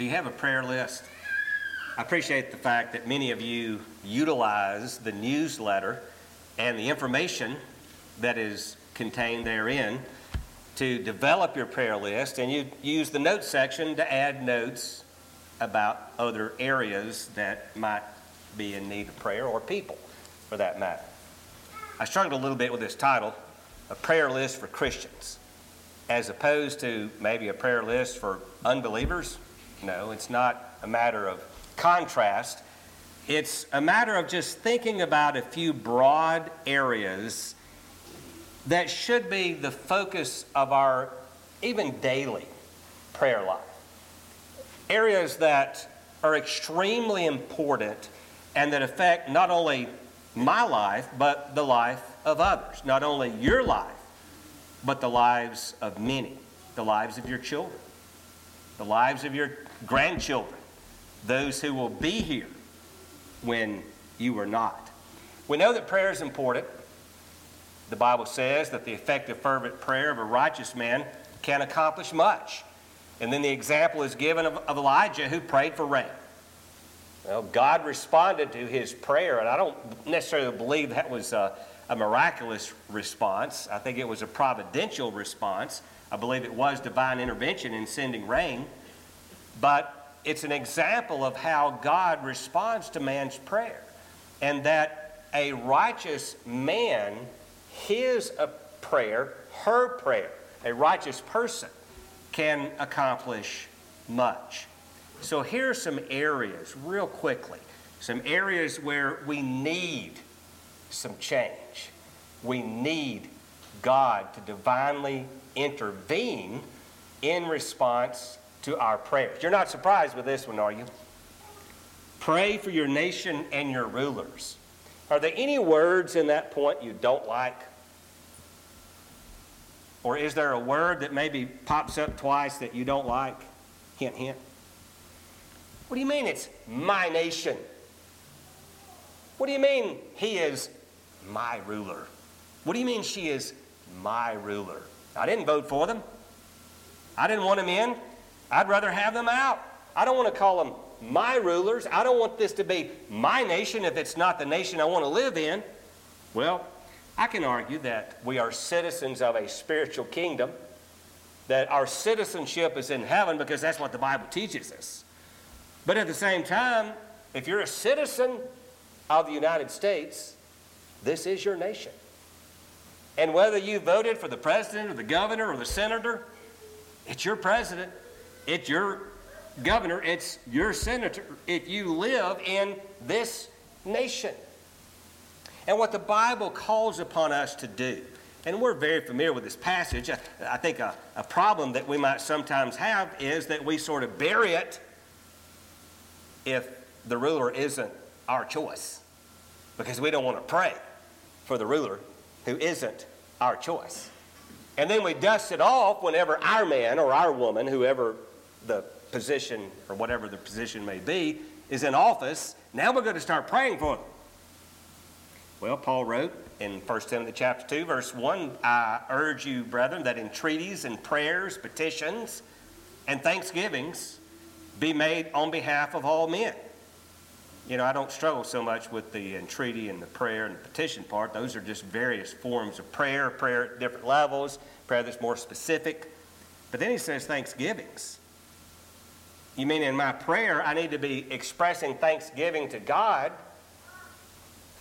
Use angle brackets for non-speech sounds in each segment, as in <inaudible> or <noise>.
Do you have a prayer list? I appreciate the fact that many of you utilize the newsletter and the information that is contained therein to develop your prayer list, and you use the notes section to add notes about other areas that might be in need of prayer or people for that matter. I struggled a little bit with this title, A Prayer List for Christians, as opposed to maybe a prayer list for unbelievers. No, it's not a matter of contrast. It's a matter of just thinking about a few broad areas that should be the focus of our even daily prayer life. Areas that are extremely important and that affect not only my life, but the life of others. Not only your life, but the lives of many, the lives of your children, the lives of your grandchildren, those who will be here when you are not. We know that prayer is important. The Bible says that the effective, fervent prayer of a righteous man can accomplish much. And then the example is given of, of Elijah who prayed for rain. Well, God responded to his prayer, and I don't necessarily believe that was a, a miraculous response. I think it was a providential response. I believe it was divine intervention in sending rain. But it's an example of how God responds to man's prayer, and that a righteous man, his uh, prayer, her prayer, a righteous person, can accomplish much. So here are some areas, real quickly, some areas where we need some change. We need God to divinely intervene in response to our prayers. You're not surprised with this one, are you? Pray for your nation and your rulers. Are there any words in that point you don't like? Or is there a word that maybe pops up twice that you don't like? Hint, hint. What do you mean it's my nation? What do you mean he is my ruler? What do you mean she is my ruler? I didn't vote for them. I didn't want them in. I'd rather have them out. I don't want to call them my rulers. I don't want this to be my nation if it's not the nation I want to live in. Well, I can argue that we are citizens of a spiritual kingdom, that our citizenship is in heaven because that's what the Bible teaches us. But at the same time, if you're a citizen of the United States, this is your nation. And whether you voted for the president or the governor or the senator, it's your president, it's your governor, it's your senator if you live in this nation. And what the Bible calls upon us to do, and we're very familiar with this passage, I, think a, a problem that we might sometimes have is that we sort of bury it if the ruler isn't our choice because we don't want to pray for the ruler who isn't our choice. And then we dust it off whenever our man or our woman, whoever the position or whatever the position may be, is in office. Now we're going to start praying for them. Well, Paul wrote in 1 Timothy chapter 2, verse 1, I urge you, brethren, that entreaties and prayers, petitions, and thanksgivings be made on behalf of all men. You know, I don't struggle so much with the entreaty and the prayer and the petition part. Those are just various forms of prayer, prayer at different levels, prayer that's more specific. But then he says thanksgivings. You mean in my prayer, I need to be expressing thanksgiving to God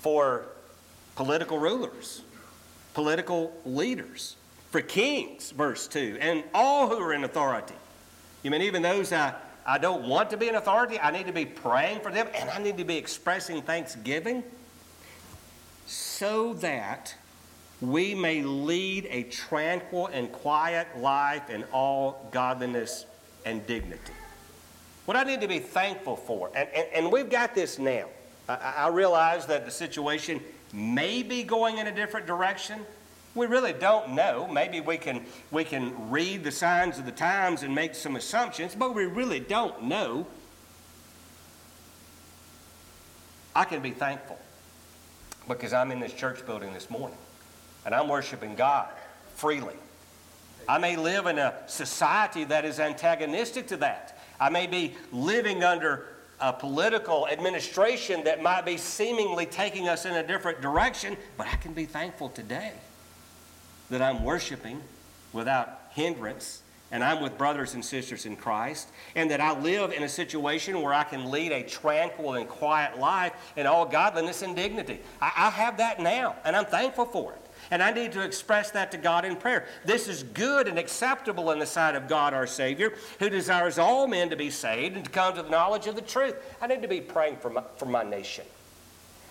for political rulers, political leaders, for kings, verse 2, and all who are in authority. You mean even those I I don't want to be an authority. I need to be praying for them and I need to be expressing thanksgiving so that we may lead a tranquil and quiet life in all godliness and dignity. What I need to be thankful for, and, and, and we've got this now. I, I realize that the situation may be going in a different direction. We really don't know. Maybe we can, we can read the signs of the times and make some assumptions, but we really don't know. I can be thankful because I'm in this church building this morning and I'm worshiping God freely. I may live in a society that is antagonistic to that. I may be living under a political administration that might be seemingly taking us in a different direction, but I can be thankful today that I'm worshiping without hindrance and I'm with brothers and sisters in Christ, and that I live in a situation where I can lead a tranquil and quiet life in all godliness and dignity. I, I have that now, and I'm thankful for it. And I need to express that to God in prayer. This is good and acceptable in the sight of God our Savior, who desires all men to be saved and to come to the knowledge of the truth. I need to be praying for my, for my nation.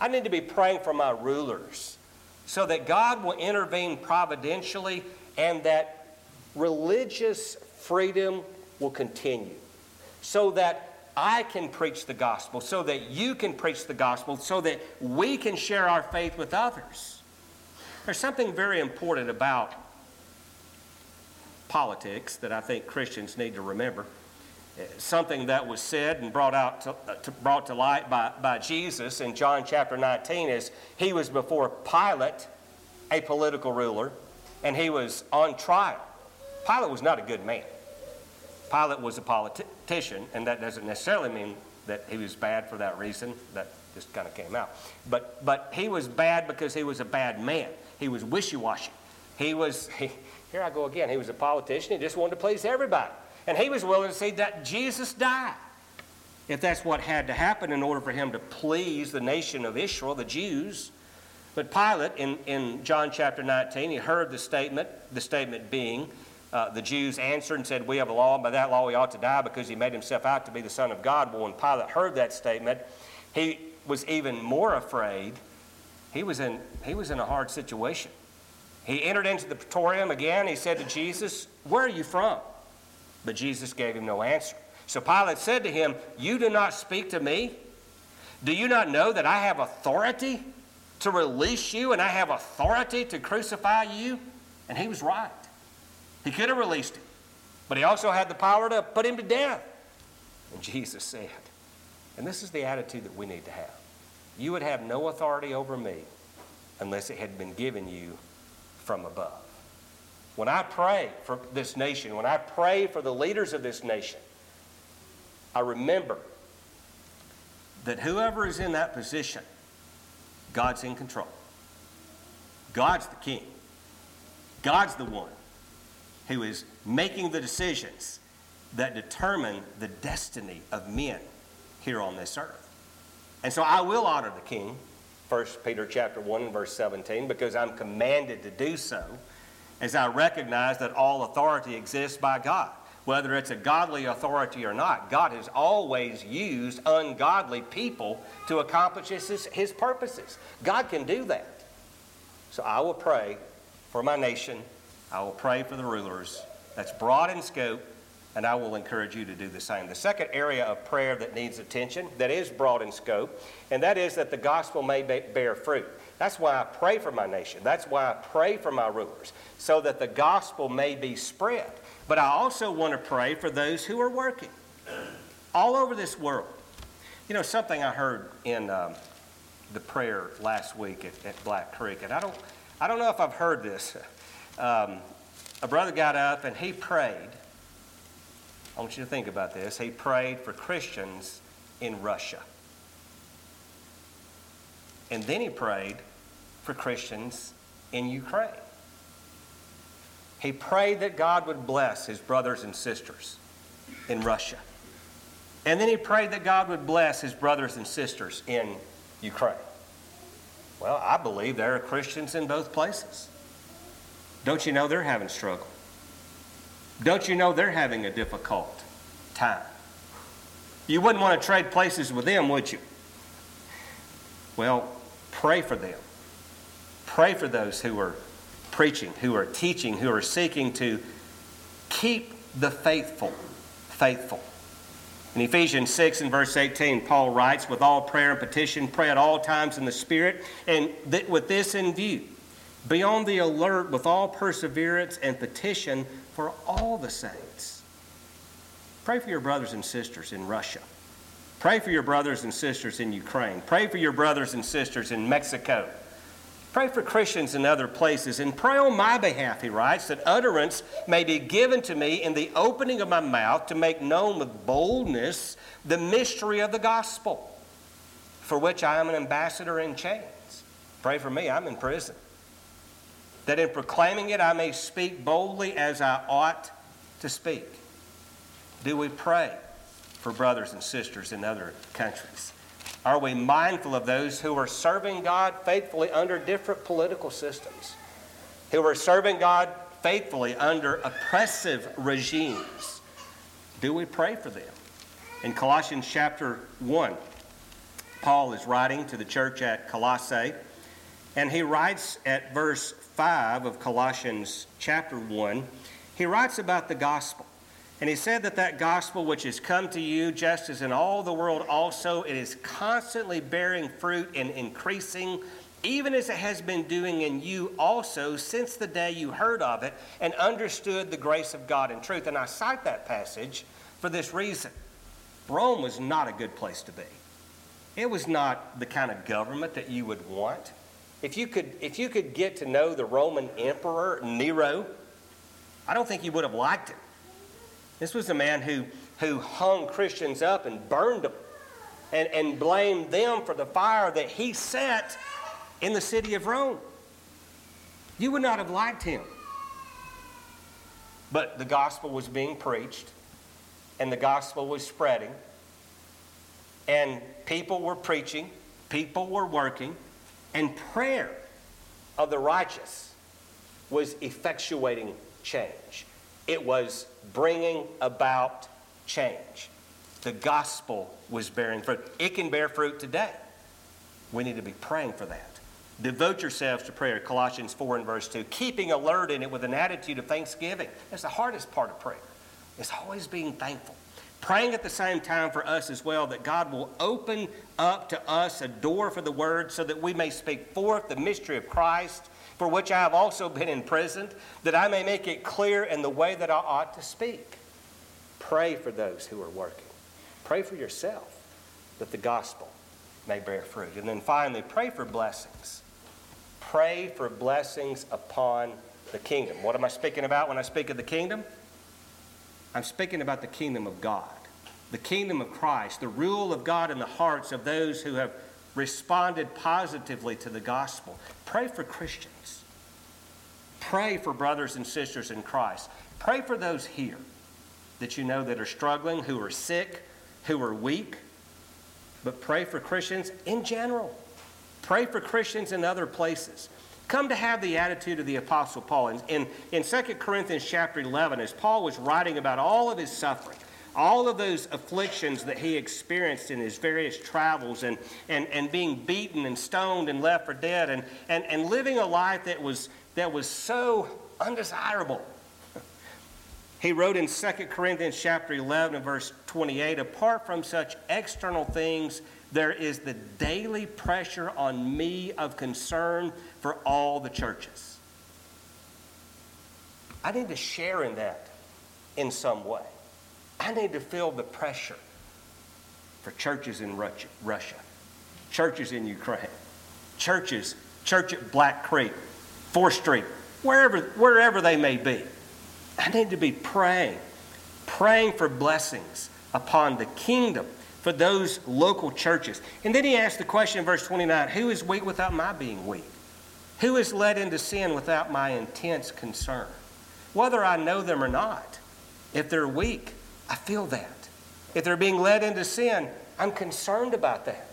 I need to be praying for my rulers so that God will intervene providentially and that religious freedom will continue. So that I can preach the gospel, so that you can preach the gospel, so that we can share our faith with others. There's something very important about politics that I think Christians need to remember. Something that was said and brought, out to, uh, to, brought to light by, by Jesus in John chapter 19 is he was before Pilate, a political ruler, and he was on trial. Pilate was not a good man. Pilate was a politician, and that doesn't necessarily mean that he was bad for that reason. That just kind of came out. But, but he was bad because he was a bad man. He was wishy washy. He was, he, <laughs> here I go again, he was a politician. He just wanted to please everybody. And he was willing to see that Jesus die. If that's what had to happen in order for him to please the nation of Israel, the Jews. But Pilate, in, in John chapter 19, he heard the statement, the statement being, uh, the Jews answered and said, We have a law, and by that law he ought to die because he made himself out to be the Son of God. Well, when Pilate heard that statement, he was even more afraid he was in, he was in a hard situation. He entered into the praetorium again. He said to Jesus, Where are you from? But Jesus gave him no answer. So Pilate said to him, You do not speak to me? Do you not know that I have authority to release you and I have authority to crucify you? And he was right. He could have released him, but he also had the power to put him to death. And Jesus said, and this is the attitude that we need to have you would have no authority over me unless it had been given you from above. When I pray for this nation, when I pray for the leaders of this nation, I remember that whoever is in that position, God's in control. God's the king. God's the one who is making the decisions that determine the destiny of men here on this earth. And so I will honor the king, 1 Peter chapter 1 verse 17, because I'm commanded to do so, as I recognize that all authority exists by God. Whether it's a godly authority or not, God has always used ungodly people to accomplish his, his purposes. God can do that. So I will pray for my nation. I will pray for the rulers. That's broad in scope, and I will encourage you to do the same. The second area of prayer that needs attention, that is broad in scope, and that is that the gospel may bear fruit. That's why I pray for my nation. That's why I pray for my rulers, so that the gospel may be spread. But I also want to pray for those who are working all over this world. You know, something I heard in um, the prayer last week at, at, Black Creek, and I don't, I don't know if I've heard this. <laughs> Um, a brother got up and he prayed I want you to think about this. He prayed for Christians in Russia. And then he prayed for Christians in Ukraine. He prayed that God would bless his brothers and sisters in Russia. And then he prayed that God would bless his brothers and sisters in Ukraine. Well, I believe there are Christians in both places. Don't you know they're having struggle? Don't you know they're having a difficult time? You wouldn't want to trade places with them, would you? Well, pray for them. Pray for those who are preaching, who are teaching, who are seeking to keep the faithful faithful. In Ephesians 6 and verse 18, Paul writes, With all prayer and petition, pray at all times in the Spirit, and th- with this in view, be on the alert with all perseverance and petition for all the saints. Pray for your brothers and sisters in Russia. Pray for your brothers and sisters in Ukraine. Pray for your brothers and sisters in Mexico. Pray for Christians in other places and pray on my behalf, he writes, that utterance may be given to me in the opening of my mouth to make known with boldness the mystery of the gospel, for which I am an ambassador in chains. Pray for me, I'm in prison. That in proclaiming it I may speak boldly as I ought to speak. Do we pray for brothers and sisters in other countries? Are we mindful of those who are serving God faithfully under different political systems, who are serving God faithfully under oppressive regimes? Do we pray for them? In Colossians chapter 1, Paul is writing to the church at Colossae, and he writes at verse 5 of Colossians chapter 1, he writes about the gospel. And he said that that gospel which has come to you, just as in all the world also, it is constantly bearing fruit and increasing, even as it has been doing in you also since the day you heard of it and understood the grace of God in truth. And I cite that passage for this reason Rome was not a good place to be. It was not the kind of government that you would want. If you could, if you could get to know the Roman emperor, Nero, I don't think you would have liked him. This was a man who, who hung Christians up and burned them and, and blamed them for the fire that he set in the city of Rome. You would not have liked him. But the gospel was being preached, and the gospel was spreading, and people were preaching, people were working, and prayer of the righteous was effectuating change. It was bringing about change. The gospel was bearing fruit. It can bear fruit today. We need to be praying for that. Devote yourselves to prayer, Colossians 4 and verse 2. Keeping alert in it with an attitude of thanksgiving. That's the hardest part of prayer. It's always being thankful. Praying at the same time for us as well that God will open up to us a door for the word so that we may speak forth the mystery of Christ for which I have also been imprisoned, that I may make it clear in the way that I ought to speak. Pray for those who are working. Pray for yourself that the gospel may bear fruit. And then finally, pray for blessings. Pray for blessings upon the kingdom. What am I speaking about when I speak of the kingdom? I'm speaking about the kingdom of God, the kingdom of Christ, the rule of God in the hearts of those who have responded positively to the gospel. Pray for Christians. Pray for brothers and sisters in Christ. Pray for those here that you know that are struggling, who are sick, who are weak. But pray for Christians in general. Pray for Christians in other places. Come to have the attitude of the Apostle Paul. In, in, in 2 Corinthians chapter 11, as Paul was writing about all of his suffering, all of those afflictions that he experienced in his various travels and, and, and being beaten and stoned and left for dead and, and, and living a life that was, that was so undesirable. He wrote in 2 Corinthians chapter 11 and verse 28, apart from such external things, there is the daily pressure on me of concern for all the churches. I need to share in that in some way. I need to feel the pressure for churches in Russia, churches in Ukraine, churches, church at Black Creek, 4th Street, wherever, wherever they may be. I need to be praying, praying for blessings upon the kingdom for those local churches. And then he asked the question in verse 29 Who is weak without my being weak? Who is led into sin without my intense concern? Whether I know them or not, if they're weak, I feel that. If they're being led into sin, I'm concerned about that.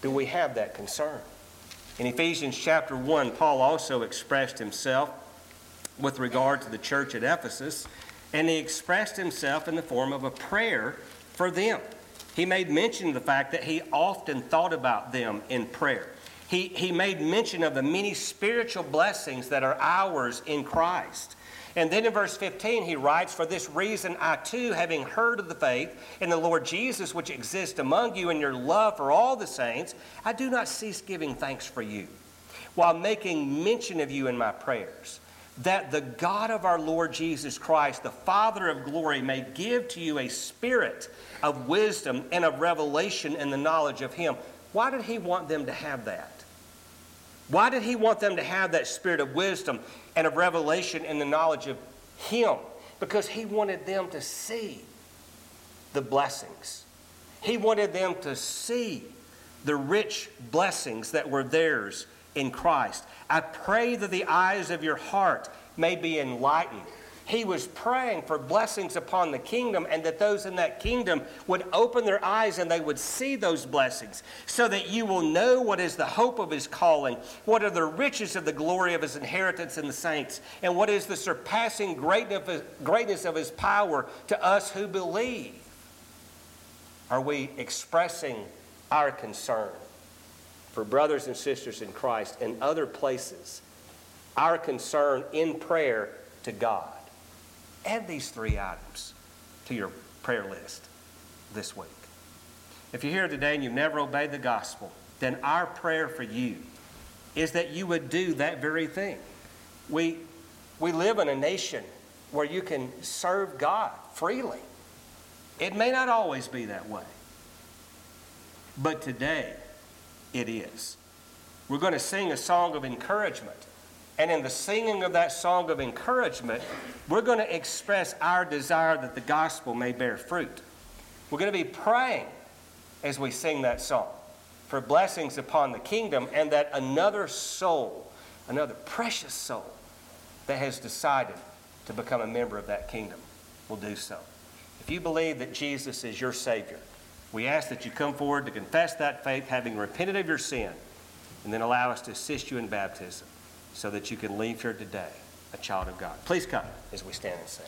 Do we have that concern? In Ephesians chapter 1, Paul also expressed himself with regard to the church at Ephesus, and he expressed himself in the form of a prayer for them. He made mention of the fact that he often thought about them in prayer. He, he made mention of the many spiritual blessings that are ours in Christ. And then in verse 15, he writes, For this reason, I too, having heard of the faith in the Lord Jesus which exists among you and your love for all the saints, I do not cease giving thanks for you, while making mention of you in my prayers, that the God of our Lord Jesus Christ, the Father of glory, may give to you a spirit of wisdom and of revelation in the knowledge of him. Why did he want them to have that? Why did he want them to have that spirit of wisdom and of revelation and the knowledge of him? Because he wanted them to see the blessings. He wanted them to see the rich blessings that were theirs in Christ. I pray that the eyes of your heart may be enlightened. He was praying for blessings upon the kingdom and that those in that kingdom would open their eyes and they would see those blessings so that you will know what is the hope of his calling, what are the riches of the glory of his inheritance in the saints, and what is the surpassing greatness of his power to us who believe. Are we expressing our concern for brothers and sisters in Christ and other places? Our concern in prayer to God. Add these three items to your prayer list this week. If you're here today and you've never obeyed the gospel, then our prayer for you is that you would do that very thing. We, we live in a nation where you can serve God freely. It may not always be that way, but today it is. We're going to sing a song of encouragement. And in the singing of that song of encouragement, we're going to express our desire that the gospel may bear fruit. We're going to be praying as we sing that song for blessings upon the kingdom and that another soul, another precious soul that has decided to become a member of that kingdom will do so. If you believe that Jesus is your Savior, we ask that you come forward to confess that faith, having repented of your sin, and then allow us to assist you in baptism so that you can leave here today a child of God. Please come as we stand and sing.